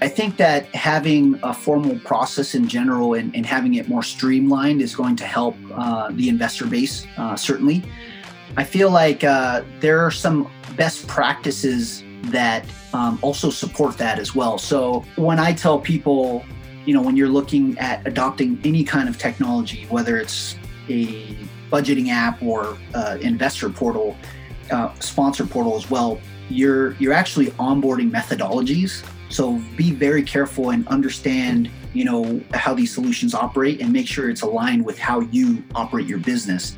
I think that having a formal process in general and, and having it more streamlined is going to help uh, the investor base, uh, certainly. I feel like uh, there are some best practices that um, also support that as well. So when I tell people, you know, when you're looking at adopting any kind of technology, whether it's a budgeting app or uh, investor portal, uh, sponsor portal as well, you're you're actually onboarding methodologies. So be very careful and understand, you know, how these solutions operate and make sure it's aligned with how you operate your business.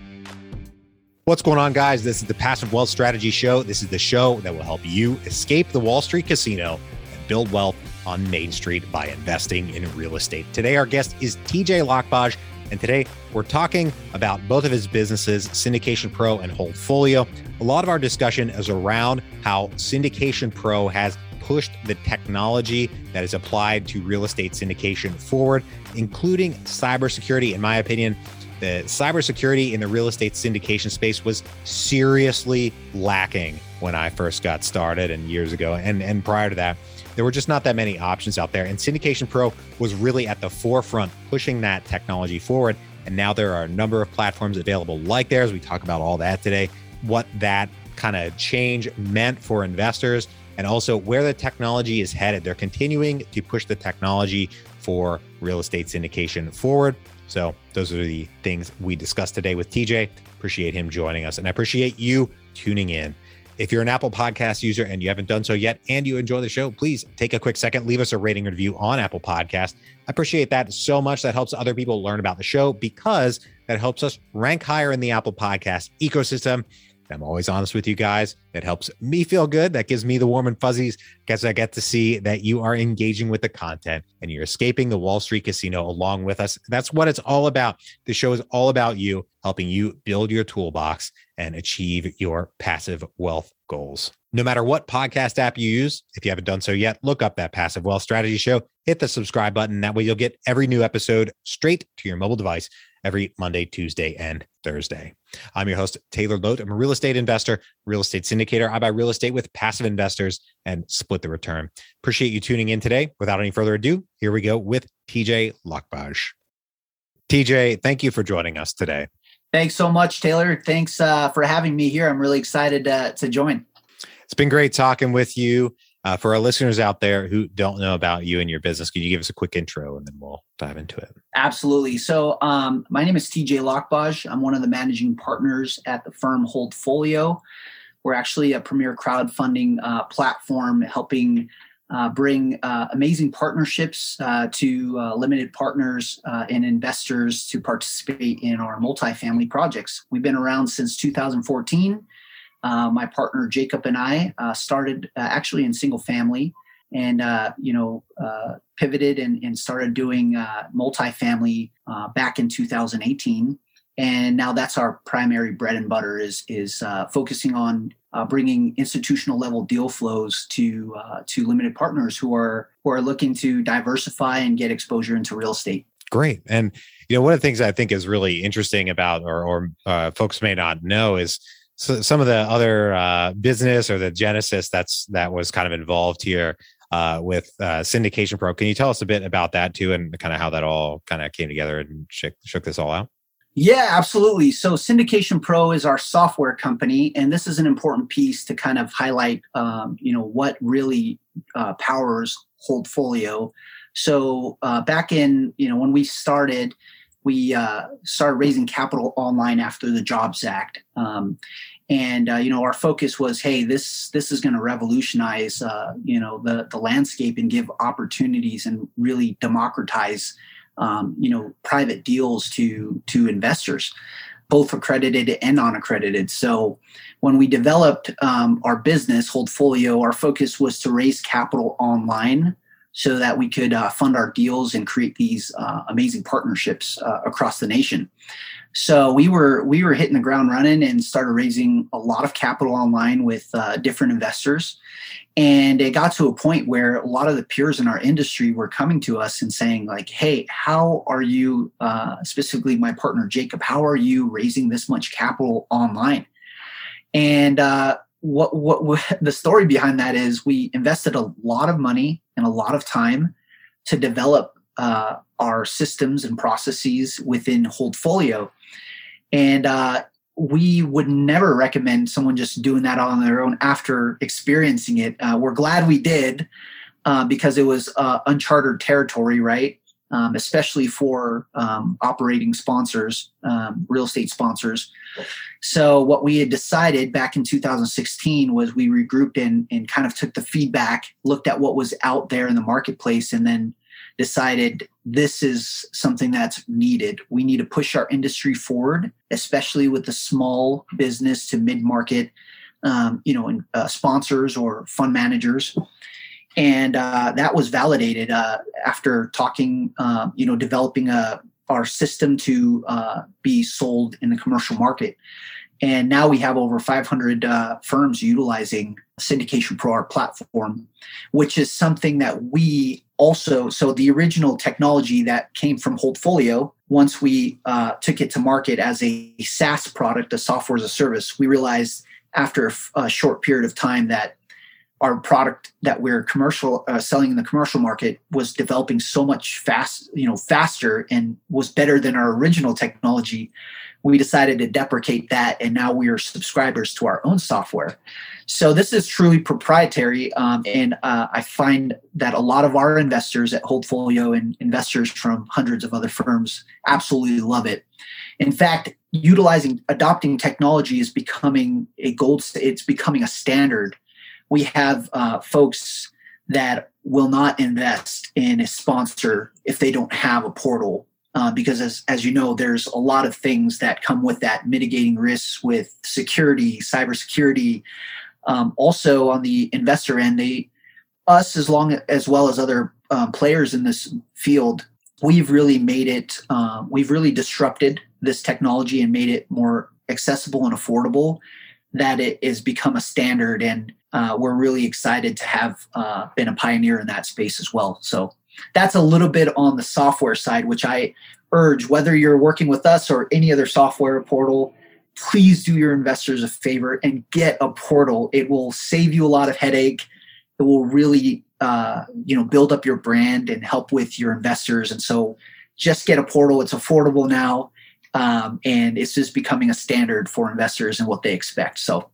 What's going on, guys? This is the Passive Wealth Strategy Show. This is the show that will help you escape the Wall Street casino and build wealth on Main Street by investing in real estate. Today, our guest is TJ Lockbaj, and today we're talking about both of his businesses, Syndication Pro and Holdfolio. A lot of our discussion is around how Syndication Pro has pushed the technology that is applied to real estate syndication forward, including cybersecurity. In my opinion, the cybersecurity in the real estate syndication space was seriously lacking when I first got started and years ago. And, and prior to that, there were just not that many options out there. And Syndication Pro was really at the forefront pushing that technology forward. And now there are a number of platforms available like theirs. We talk about all that today, what that kind of change meant for investors, and also where the technology is headed. They're continuing to push the technology for real estate syndication forward. So those are the things we discussed today with TJ. Appreciate him joining us and I appreciate you tuning in. If you're an Apple Podcast user and you haven't done so yet and you enjoy the show, please take a quick second, leave us a rating review on Apple Podcast. I appreciate that so much. That helps other people learn about the show because that helps us rank higher in the Apple Podcast ecosystem. I'm always honest with you guys. That helps me feel good. That gives me the warm and fuzzies because I get to see that you are engaging with the content and you're escaping the Wall Street casino along with us. That's what it's all about. The show is all about you, helping you build your toolbox and achieve your passive wealth goals. No matter what podcast app you use, if you haven't done so yet, look up that Passive Wealth Strategy Show, hit the subscribe button. That way you'll get every new episode straight to your mobile device every Monday, Tuesday, and Thursday. I'm your host, Taylor Loht. I'm a real estate investor, real estate syndicator. I buy real estate with passive investors and split the return. Appreciate you tuning in today. Without any further ado, here we go with TJ Lockbaj. TJ, thank you for joining us today. Thanks so much, Taylor. Thanks uh, for having me here. I'm really excited uh, to join. It's been great talking with you. Uh, for our listeners out there who don't know about you and your business, could you give us a quick intro and then we'll dive into it? Absolutely. So, um, my name is TJ Lockbaj. I'm one of the managing partners at the firm Holdfolio. We're actually a premier crowdfunding uh, platform helping uh, bring uh, amazing partnerships uh, to uh, limited partners and investors to participate in our multifamily projects. We've been around since 2014 uh, my partner Jacob and I uh, started uh, actually in single family and uh, you know uh, pivoted and, and, started doing uh, multifamily back in 2018 and now that's our primary bread and butter is is focusing on bringing institutional level deal flows to to limited partners who are who are looking to diversify and get exposure into real estate. Great. And you know one of the things i think is really interesting about or, or folks may not know is so some of the other uh, business or the genesis that's that was kind of involved here uh, with uh, syndication pro can you tell us a bit about that too and kind of how that all kind of came together and shook, shook this all out? Yeah absolutely. So syndication pro is our software company and this is an important piece to kind of highlight um, you know what really uh, powers holdfolio. So uh, back in you know when we started we uh, started raising capital online after the Jobs Act. Um, and uh, you know our focus was hey this this is going to revolutionize uh, you know the the landscape and give opportunities and really democratize um, you know private deals to to investors both accredited and non-accredited so when we developed um, our business holdfolio our focus was to raise capital online so that we could uh, fund our deals and create these uh, amazing partnerships uh, across the nation. So we were we were hitting the ground running and started raising a lot of capital online with uh, different investors. And it got to a point where a lot of the peers in our industry were coming to us and saying, like, "Hey, how are you? Uh, specifically, my partner Jacob, how are you raising this much capital online?" And uh, what, what, the story behind that is we invested a lot of money and a lot of time to develop uh, our systems and processes within Holdfolio. And uh, we would never recommend someone just doing that on their own after experiencing it. Uh, we're glad we did uh, because it was uh, uncharted territory, right? Um, especially for um, operating sponsors, um, real estate sponsors. So, what we had decided back in 2016 was we regrouped and, and kind of took the feedback, looked at what was out there in the marketplace, and then decided this is something that's needed. We need to push our industry forward, especially with the small business to mid market, um, you know, uh, sponsors or fund managers. And uh, that was validated uh, after talking, uh, you know, developing a, uh, our system to uh, be sold in the commercial market. And now we have over 500 uh, firms utilizing Syndication Pro, our platform, which is something that we also, so the original technology that came from Holdfolio, once we took it to market as a SaaS product, a software as a service, we realized after a short period of time that our product that we're commercial uh, selling in the commercial market was developing so much fast you know faster and was better than our original technology we decided to deprecate that and now we are subscribers to our own software. So this is truly proprietary um, and uh, i find that a lot of our investors at holdfolio and investors from hundreds of other firms absolutely love it. In fact utilizing adopting technology is becoming a gold it's becoming a standard we have uh, folks that will not invest in a sponsor if they don't have a portal. Uh, because as, as you know there's a lot of things that come with that mitigating risks with security cybersecurity. Um, also on the investor end they us as long as well as other um, players in this field we've really made it um, we've really disrupted this technology and made it more accessible and affordable that it has become a standard. And uh, we're really excited to have uh, been a pioneer in that space as well so that's a little bit on the software side, which I urge whether you're working with us or any other software portal, please do your investors a favor and get a portal. It will save you a lot of headache. It will really, uh, you know, build up your brand and help with your investors. And so, just get a portal. It's affordable now, um, and it's just becoming a standard for investors and what they expect. So,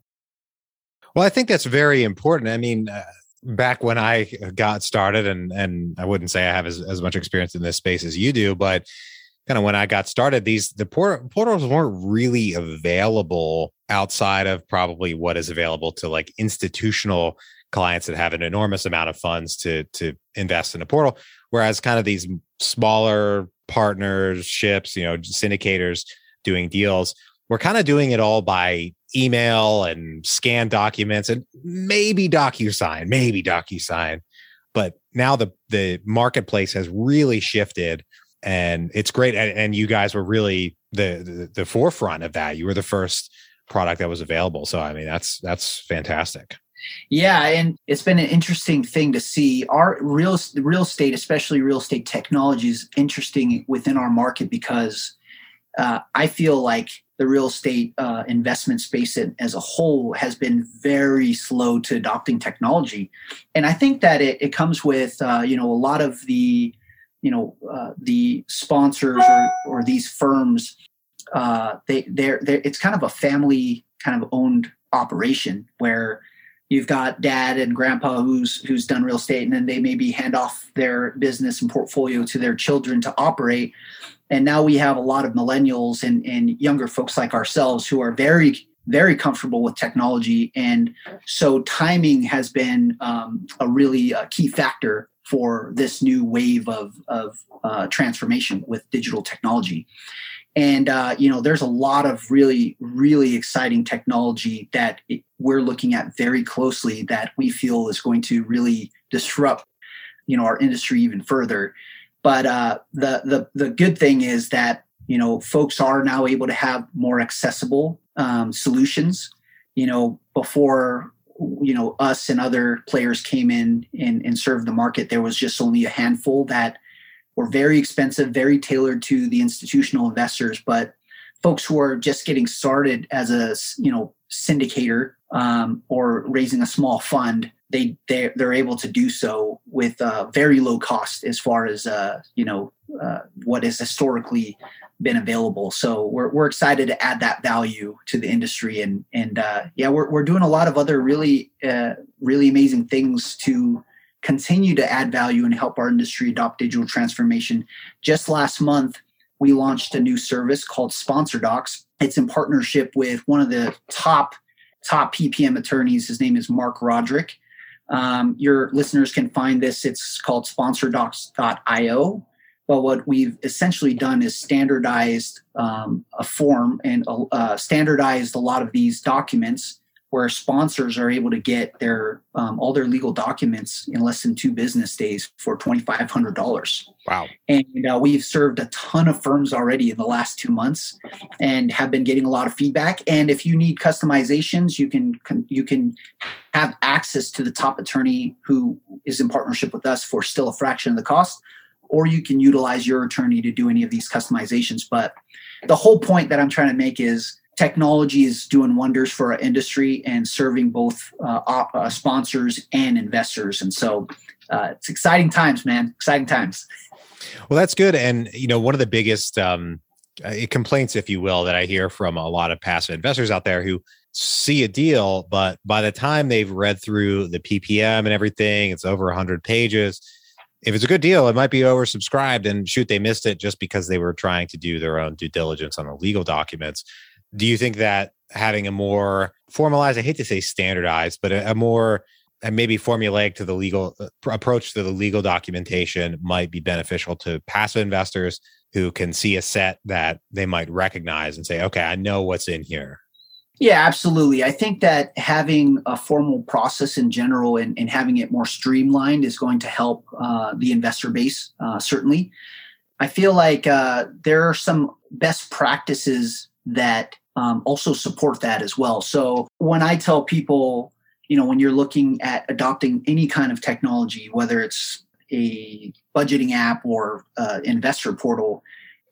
well, I think that's very important. I mean. Uh back when I got started, and and I wouldn't say I have as, as much experience in this space as you do, but kind of when I got started, these the port- portals weren't really available outside of probably what is available to like institutional clients that have an enormous amount of funds to to invest in a portal. Whereas kind of these smaller partnerships, you know, syndicators doing deals, we're kind of doing it all by email and scan documents and maybe DocuSign, maybe DocuSign. But now the the marketplace has really shifted and it's great. And, and you guys were really the, the the forefront of that. You were the first product that was available. So I mean that's that's fantastic. Yeah, and it's been an interesting thing to see. Our real real estate, especially real estate technology, is interesting within our market because uh, I feel like the real estate uh, investment space as a whole has been very slow to adopting technology, and I think that it, it comes with uh, you know a lot of the you know uh, the sponsors or, or these firms uh, they they're, they're it's kind of a family kind of owned operation where you've got dad and grandpa who's who's done real estate and then they maybe hand off their business and portfolio to their children to operate. And now we have a lot of millennials and, and younger folks like ourselves who are very very comfortable with technology. And so timing has been um, a really uh, key factor for this new wave of, of uh, transformation with digital technology and uh, you know there's a lot of really really exciting technology that we're looking at very closely that we feel is going to really disrupt you know our industry even further but uh, the the the good thing is that you know folks are now able to have more accessible um, solutions. You know, before you know us and other players came in and, and served the market, there was just only a handful that were very expensive, very tailored to the institutional investors. But folks who are just getting started as a you know syndicator um, or raising a small fund, they they're, they're able to do so with uh, very low cost as far as uh, you know uh, what has historically been available. So we're we're excited to add that value to the industry, and and uh, yeah, we're we're doing a lot of other really uh, really amazing things to continue to add value and help our industry adopt digital transformation. Just last month, we launched a new service called Sponsor Docs. It's in partnership with one of the top top PPM attorneys. His name is Mark Roderick. Um, your listeners can find this. It's called sponsordocs.io. But what we've essentially done is standardized um, a form and uh, standardized a lot of these documents where sponsors are able to get their um, all their legal documents in less than two business days for twenty five hundred dollars. Wow! And uh, we've served a ton of firms already in the last two months, and have been getting a lot of feedback. And if you need customizations, you can you can have access to the top attorney who is in partnership with us for still a fraction of the cost, or you can utilize your attorney to do any of these customizations. But the whole point that I'm trying to make is technology is doing wonders for our industry and serving both uh, uh, sponsors and investors. And so uh, it's exciting times, man. Exciting times. Well, that's good. And, you know, one of the biggest um, uh, complaints, if you will, that I hear from a lot of passive investors out there who see a deal, but by the time they've read through the PPM and everything, it's over 100 pages. If it's a good deal, it might be oversubscribed and shoot, they missed it just because they were trying to do their own due diligence on the legal documents do you think that having a more formalized, I hate to say standardized, but a, a more and maybe formulaic to the legal uh, approach to the legal documentation might be beneficial to passive investors who can see a set that they might recognize and say, okay, I know what's in here. Yeah, absolutely. I think that having a formal process in general and, and having it more streamlined is going to help uh, the investor base, uh, certainly. I feel like uh, there are some best practices that um, also support that as well. So when I tell people, you know, when you're looking at adopting any kind of technology, whether it's a budgeting app or uh, investor portal,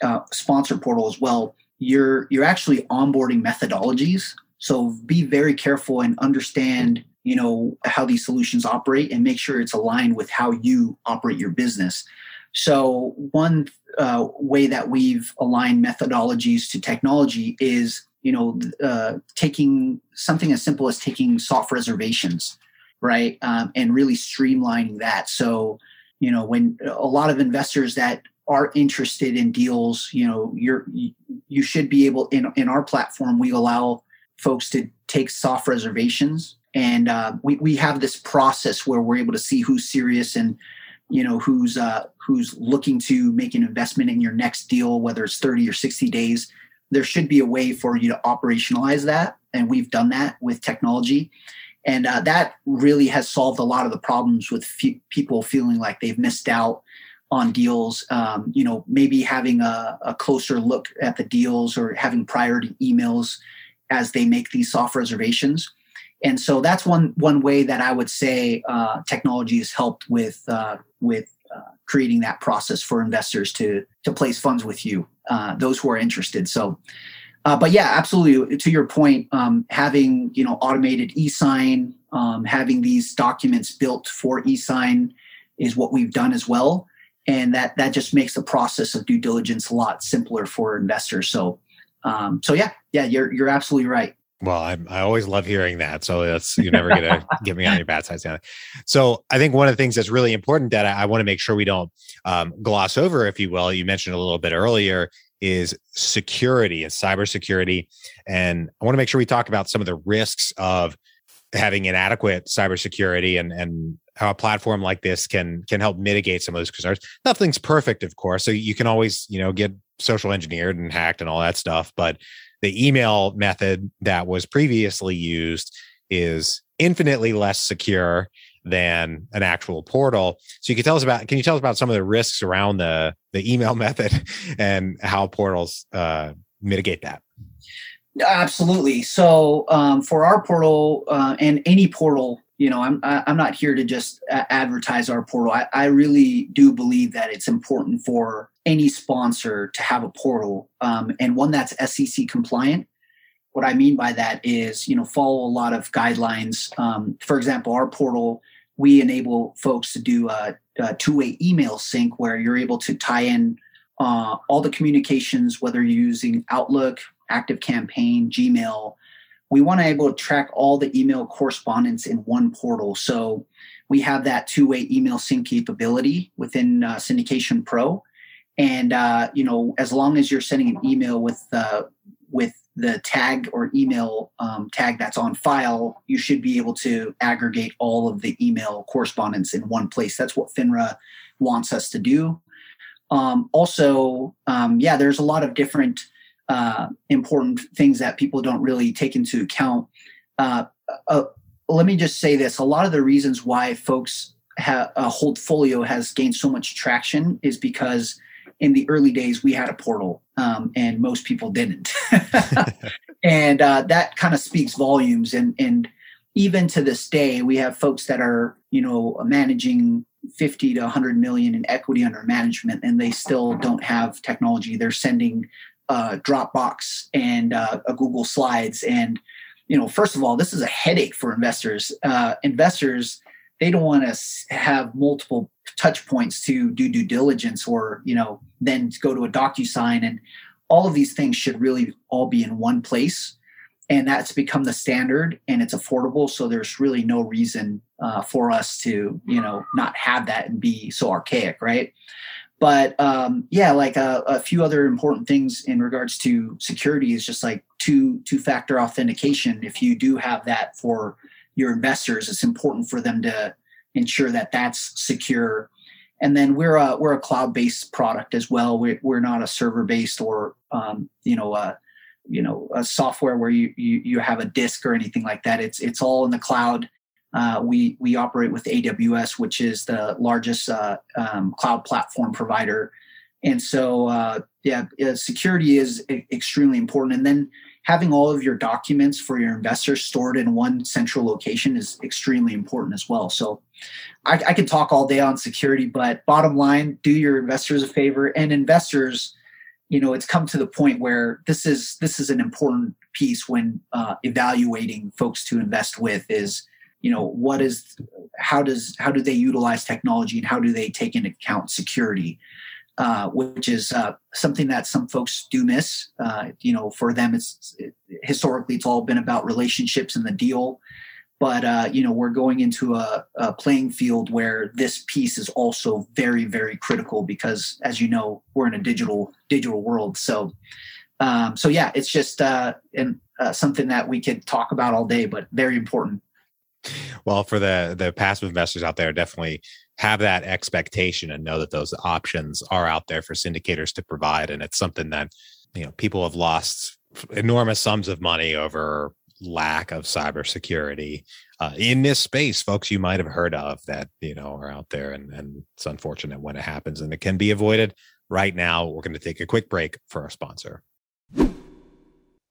uh, sponsor portal as well, you're you're actually onboarding methodologies. So be very careful and understand, you know, how these solutions operate and make sure it's aligned with how you operate your business. So one uh, way that we've aligned methodologies to technology is you know uh, taking something as simple as taking soft reservations right um, and really streamlining that. So you know when a lot of investors that are interested in deals you know you're you should be able in in our platform we allow folks to take soft reservations. And uh, we, we have this process where we're able to see who's serious and you know who's uh, who's looking to make an investment in your next deal whether it's 30 or 60 days there should be a way for you to operationalize that and we've done that with technology. And uh, that really has solved a lot of the problems with people feeling like they've missed out on deals. Um, you know maybe having a, a, closer look at the deals or having priority emails as they make these soft reservations. And so that's one one way that i would say uh, technology has helped with uh, with uh, creating that process for investors to to place funds with you uh, those who are interested. So, uh, but yeah, absolutely. To your point, um, having you know automated e-sign, um, having these documents built for e-sign is what we've done as well, and that that just makes the process of due diligence a lot simpler for investors. So, um, so yeah, yeah, you're you're absolutely right. Well, I, I always love hearing that. So that's you're never gonna get me on your bad side. So I think one of the things that's really important that I, I want to make sure we don't um, gloss over, if you will, you mentioned a little bit earlier, is security and cybersecurity. And I want to make sure we talk about some of the risks of having inadequate cybersecurity and and how a platform like this can can help mitigate some of those concerns. Nothing's perfect, of course. So you can always, you know, get social engineered and hacked and all that stuff, but the email method that was previously used is infinitely less secure than an actual portal. So you can tell us about can you tell us about some of the risks around the the email method and how portals uh, mitigate that? Absolutely. So um, for our portal uh, and any portal, you know, I'm I'm not here to just advertise our portal. I, I really do believe that it's important for any sponsor to have a portal um, and one that's SEC compliant what I mean by that is, you know, follow a lot of guidelines. Um, for example, our portal, we enable folks to do a, a two-way email sync where you're able to tie in uh, all the communications, whether you're using Outlook, Active Campaign, Gmail. We want to be able to track all the email correspondence in one portal. So we have that two-way email sync capability within uh, Syndication Pro, and uh, you know, as long as you're sending an email with uh, with the tag or email um, tag that's on file, you should be able to aggregate all of the email correspondence in one place. That's what FINRA wants us to do. Um, also, um, yeah, there's a lot of different uh, important things that people don't really take into account. Uh, uh, let me just say this: a lot of the reasons why folks have a Holdfolio has gained so much traction is because in the early days we had a portal um, and most people didn't. And uh, that kind of speaks volumes. And and even to this day we have folks that are you know managing 50 to 100 million in equity under management and they still don't have technology. They're sending uh, dropbox and uh, a google slides. And you know first of all this is a headache for investors. Uh, investors they don't want to have multiple touch points to do due diligence or you know then go to a docusign. And all of these things should really all be in one place. And that's become the standard and it's affordable. So there's really no reason uh, for us to you know not have that and be so archaic right but um, yeah like a, a, few other important things in regards to security is just like two two factor authentication. If you do have that for your investors it's important for them to ensure that that's secure. And then we're a we're a cloud based product as well. We're, we're not a server based or um, you know a you know a software where you, you you have a disk or anything like that. It's it's all in the cloud uh, we we operate with aws which is the largest uh, um, cloud platform provider. And so uh, yeah security is extremely important. And then having all of your documents for your investors stored in one central location is extremely important as well. So I, I can talk all day on security, but bottom line, do your investors a favor. And investors, you know, it's come to the point where this is this is an important piece when uh, evaluating folks to invest with is you know what is how does how do they utilize technology and how do they take into account security uh, which is uh, something that some folks do miss. Uh, you know, for them, it's it, historically it's all been about relationships and the deal. But uh, you know, we're going into a, a, playing field where this piece is also very, very critical because, as you know, we're in a digital digital world. So, um, so yeah, it's just uh, and something that we could talk about all day, but very important. Well, for the the passive investors out there, definitely have that expectation and know that those options are out there for syndicators to provide, and it's something that you know people have lost enormous sums of money over lack of cybersecurity uh, in this space. Folks, you might have heard of that you know are out there, and and it's unfortunate when it happens, and it can be avoided. Right now, we're going to take a quick break for our sponsor.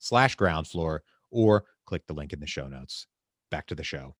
slash ground floor or click the link in the show notes. Back to the show.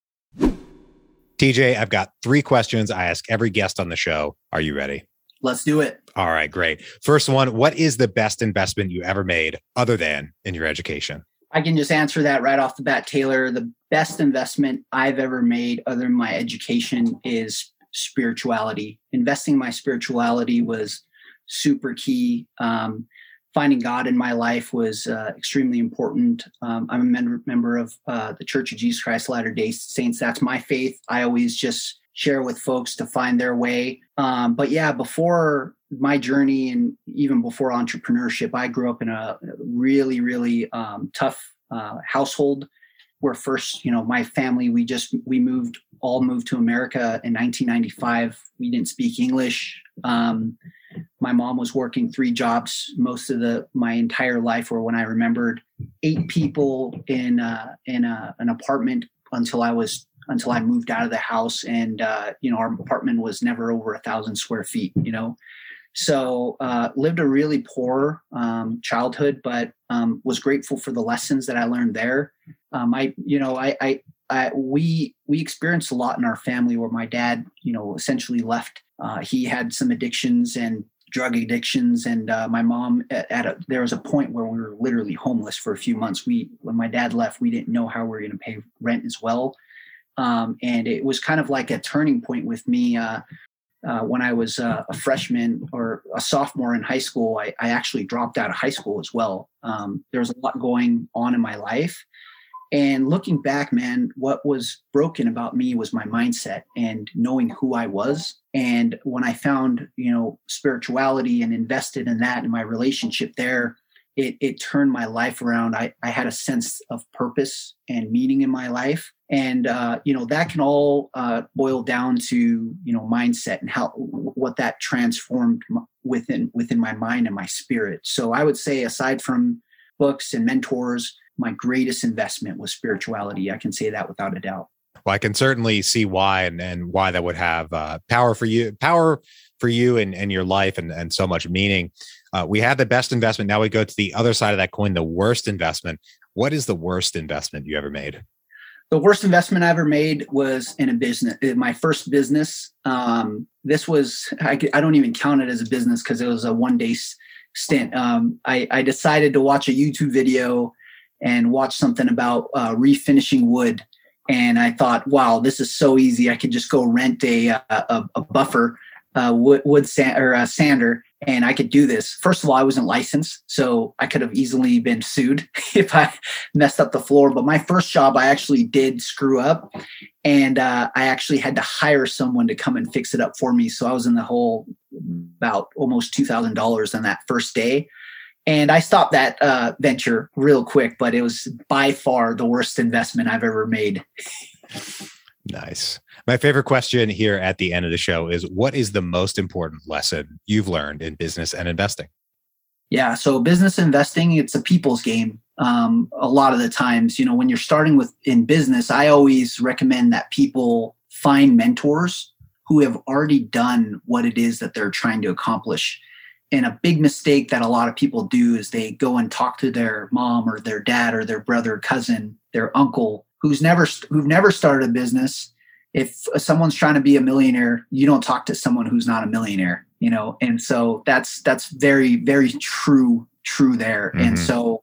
TJ, I've got three questions I ask every guest on the show. Are you ready? Let's do it. All right, great. First one What is the best investment you ever made other than in your education? I can just answer that right off the bat, Taylor. The best investment I've ever made other than my education is spirituality. Investing my spirituality was super key. Um, finding God in my life was uh, extremely important. Um, I'm a member, member of uh, the Church of Jesus Christ Latter day Saints. That's my faith. I always just share with folks to find their way. Um, but yeah, before my journey and even before entrepreneurship, I grew up in a really, really um, tough uh, household where first, you know, my family, we just, we moved, all moved to America in 1995. We didn't speak English. Um, my mom was working three jobs most of the my entire life or when i remembered eight people in uh, in a, an apartment until i was until i moved out of the house. And uh, you know our apartment was never over a thousand square feet you know? So uh, lived a really poor um, childhood but um, was grateful for the lessons that i learned there. Um, i you know I, I I, we we experienced a lot in our family where my dad, you know, essentially left uh, he had some addictions and drug addictions, and uh, my mom at, at a, there was a point where we were literally homeless for a few months. We when my dad left, we didn't know how we were going to pay rent as well, um, and it was kind of like a turning point with me. Uh, uh, when I was uh, a freshman or a sophomore in high school, I, I actually dropped out of high school as well. Um, there was a lot going on in my life, and looking back, man, what was broken about me was my mindset and knowing who I was. And when I found, you know, spirituality and invested in that and my relationship there, it, it turned my life around. I, I had a sense of purpose and meaning in my life. And, uh, you know, that can all uh, boil down to, you know, mindset and how, what that transformed within, within my mind and my spirit. So I would say aside from books and mentors, my greatest investment was spirituality. I can say that without a doubt. Well, I can certainly see why and, and why that would have uh, power for you, power for you and, and your life and, and so much meaning. Uh, we had the best investment. Now we go to the other side of that coin, the worst investment. What is the worst investment you ever made? The worst investment I ever made was in a business, my first business. Um, this was, I, I, don't even count it as a business because it was a one day stint. Um, I, I decided to watch a YouTube video and watched something about uh, refinishing wood. And I thought, wow, this is so easy. I could just go rent a a, a buffer uh, wood, wood sand, or a sander, and I could do this. First of all, I wasn't licensed, so I could have easily been sued if I messed up the floor. But my first job, I actually did screw up, and uh, I actually had to hire someone to come and fix it up for me. So I was in the hole about almost two thousand dollars on that first day. And I stopped that uh, venture real quick, but it was by far the worst investment I've ever made. nice. My favorite question here at the end of the show is what is the most important lesson you've learned in business and investing? Yeah, so business investing, it's a people's game. Um, a lot of the times, you know, when you're starting with in business, I always recommend that people find mentors who have already done what it is that they're trying to accomplish and a big mistake that a lot of people do is they go and talk to their mom or their dad or their brother cousin their uncle who's never who've never started a business. If someone's trying to be a millionaire you don't talk to someone who's not a millionaire you know? And so that's that's very very true true there. Mm-hmm. and so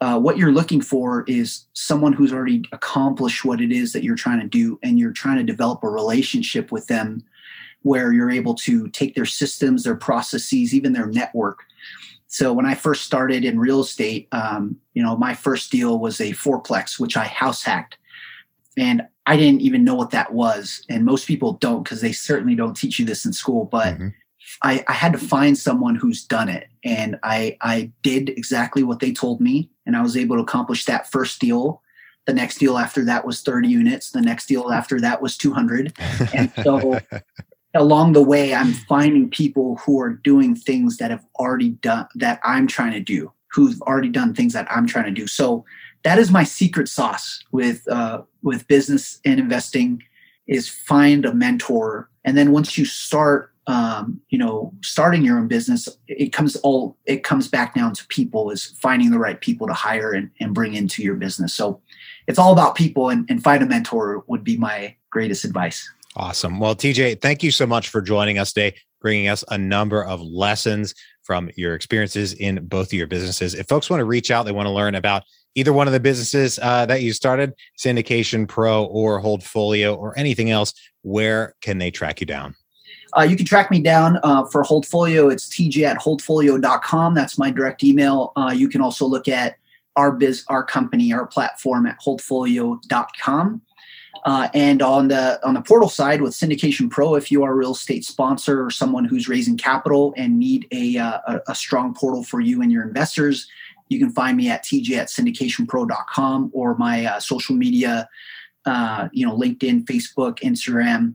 uh, what you're looking for is someone who's already accomplished what it is that you're trying to do and you're trying to develop a relationship with them where you're able to take their systems, their processes, even their network. So when I first started in real estate, um, you know, my first deal was a fourplex, which I house hacked, and I didn't even know what that was. And most people don't because they certainly don't teach you this in school. But mm-hmm. I, I, had to find someone who's done it, and I I did exactly what they told me, and I was able to accomplish that first deal. The next deal after that was 30 units. The next deal after that was 200. And so along the way i'm finding people who are doing things that have already done that i'm trying to do who've already done things that i'm trying to do. So that is my secret sauce with uh, with business and investing is find a mentor. And then once you start um, you know starting your own business it comes all it comes back down to people is finding the right people to hire and, and bring into your business. So it's all about people and, and find a mentor would be my greatest advice. Awesome. Well, TJ, thank you so much for joining us today, bringing us a number of lessons from your experiences in both of your businesses. If folks want to reach out, they want to learn about either one of the businesses uh, that you started, Syndication Pro or Holdfolio or anything else, where can they track you down? Uh, you can track me down uh, for Holdfolio. It's tj at holdfolio.com. That's my direct email. Uh, you can also look at our biz, our company, our platform at holdfolio.com. Uh, and on the on the portal side with Syndication Pro, if you are a real estate sponsor or someone who's raising capital and need a, uh, a, strong portal for you and your investors, you can find me at tj at syndicationpro.com or my uh, social media, uh, you know, LinkedIn, Facebook, Instagram.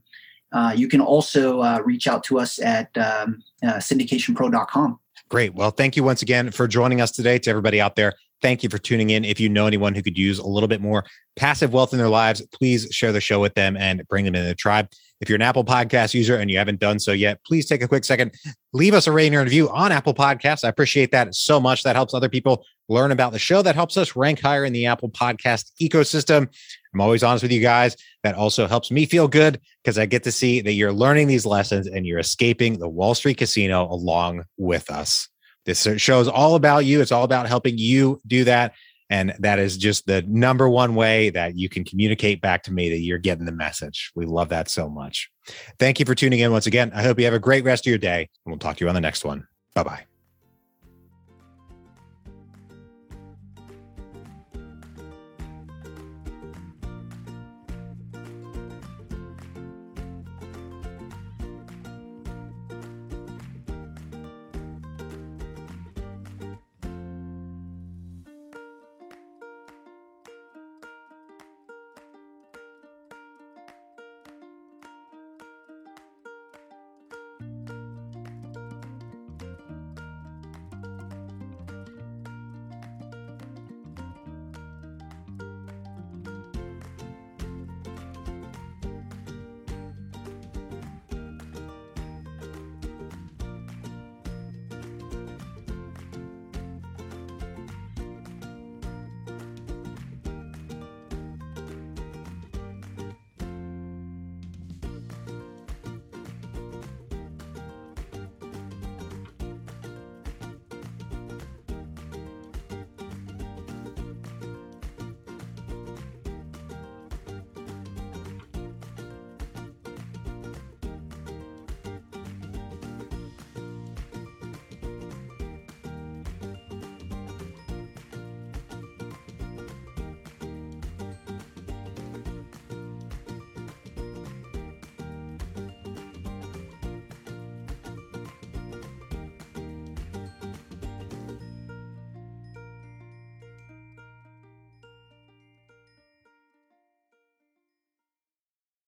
Uh, you can also uh, reach out to us at um, syndicationpro.com. Great. Well, thank you once again for joining us today. To everybody out there, thank you for tuning in. If you know anyone who could use a little bit more passive wealth in their lives, please share the show with them and bring them into the tribe. If you're an Apple Podcast user and you haven't done so yet, please take a quick second, leave us a rating and review on Apple Podcasts. I appreciate that so much. That helps other people learn about the show. That helps us rank higher in the Apple Podcast ecosystem. I'm always honest with you guys. That also helps me feel good because I get to see that you're learning these lessons and you're escaping the Wall Street casino along with us. This show is all about you. It's all about helping you do that. And that is just the number one way that you can communicate back to me that you're getting the message. We love that so much. Thank you for tuning in once again. I hope you have a great rest of your day, and we'll talk to you on the next one. Bye bye.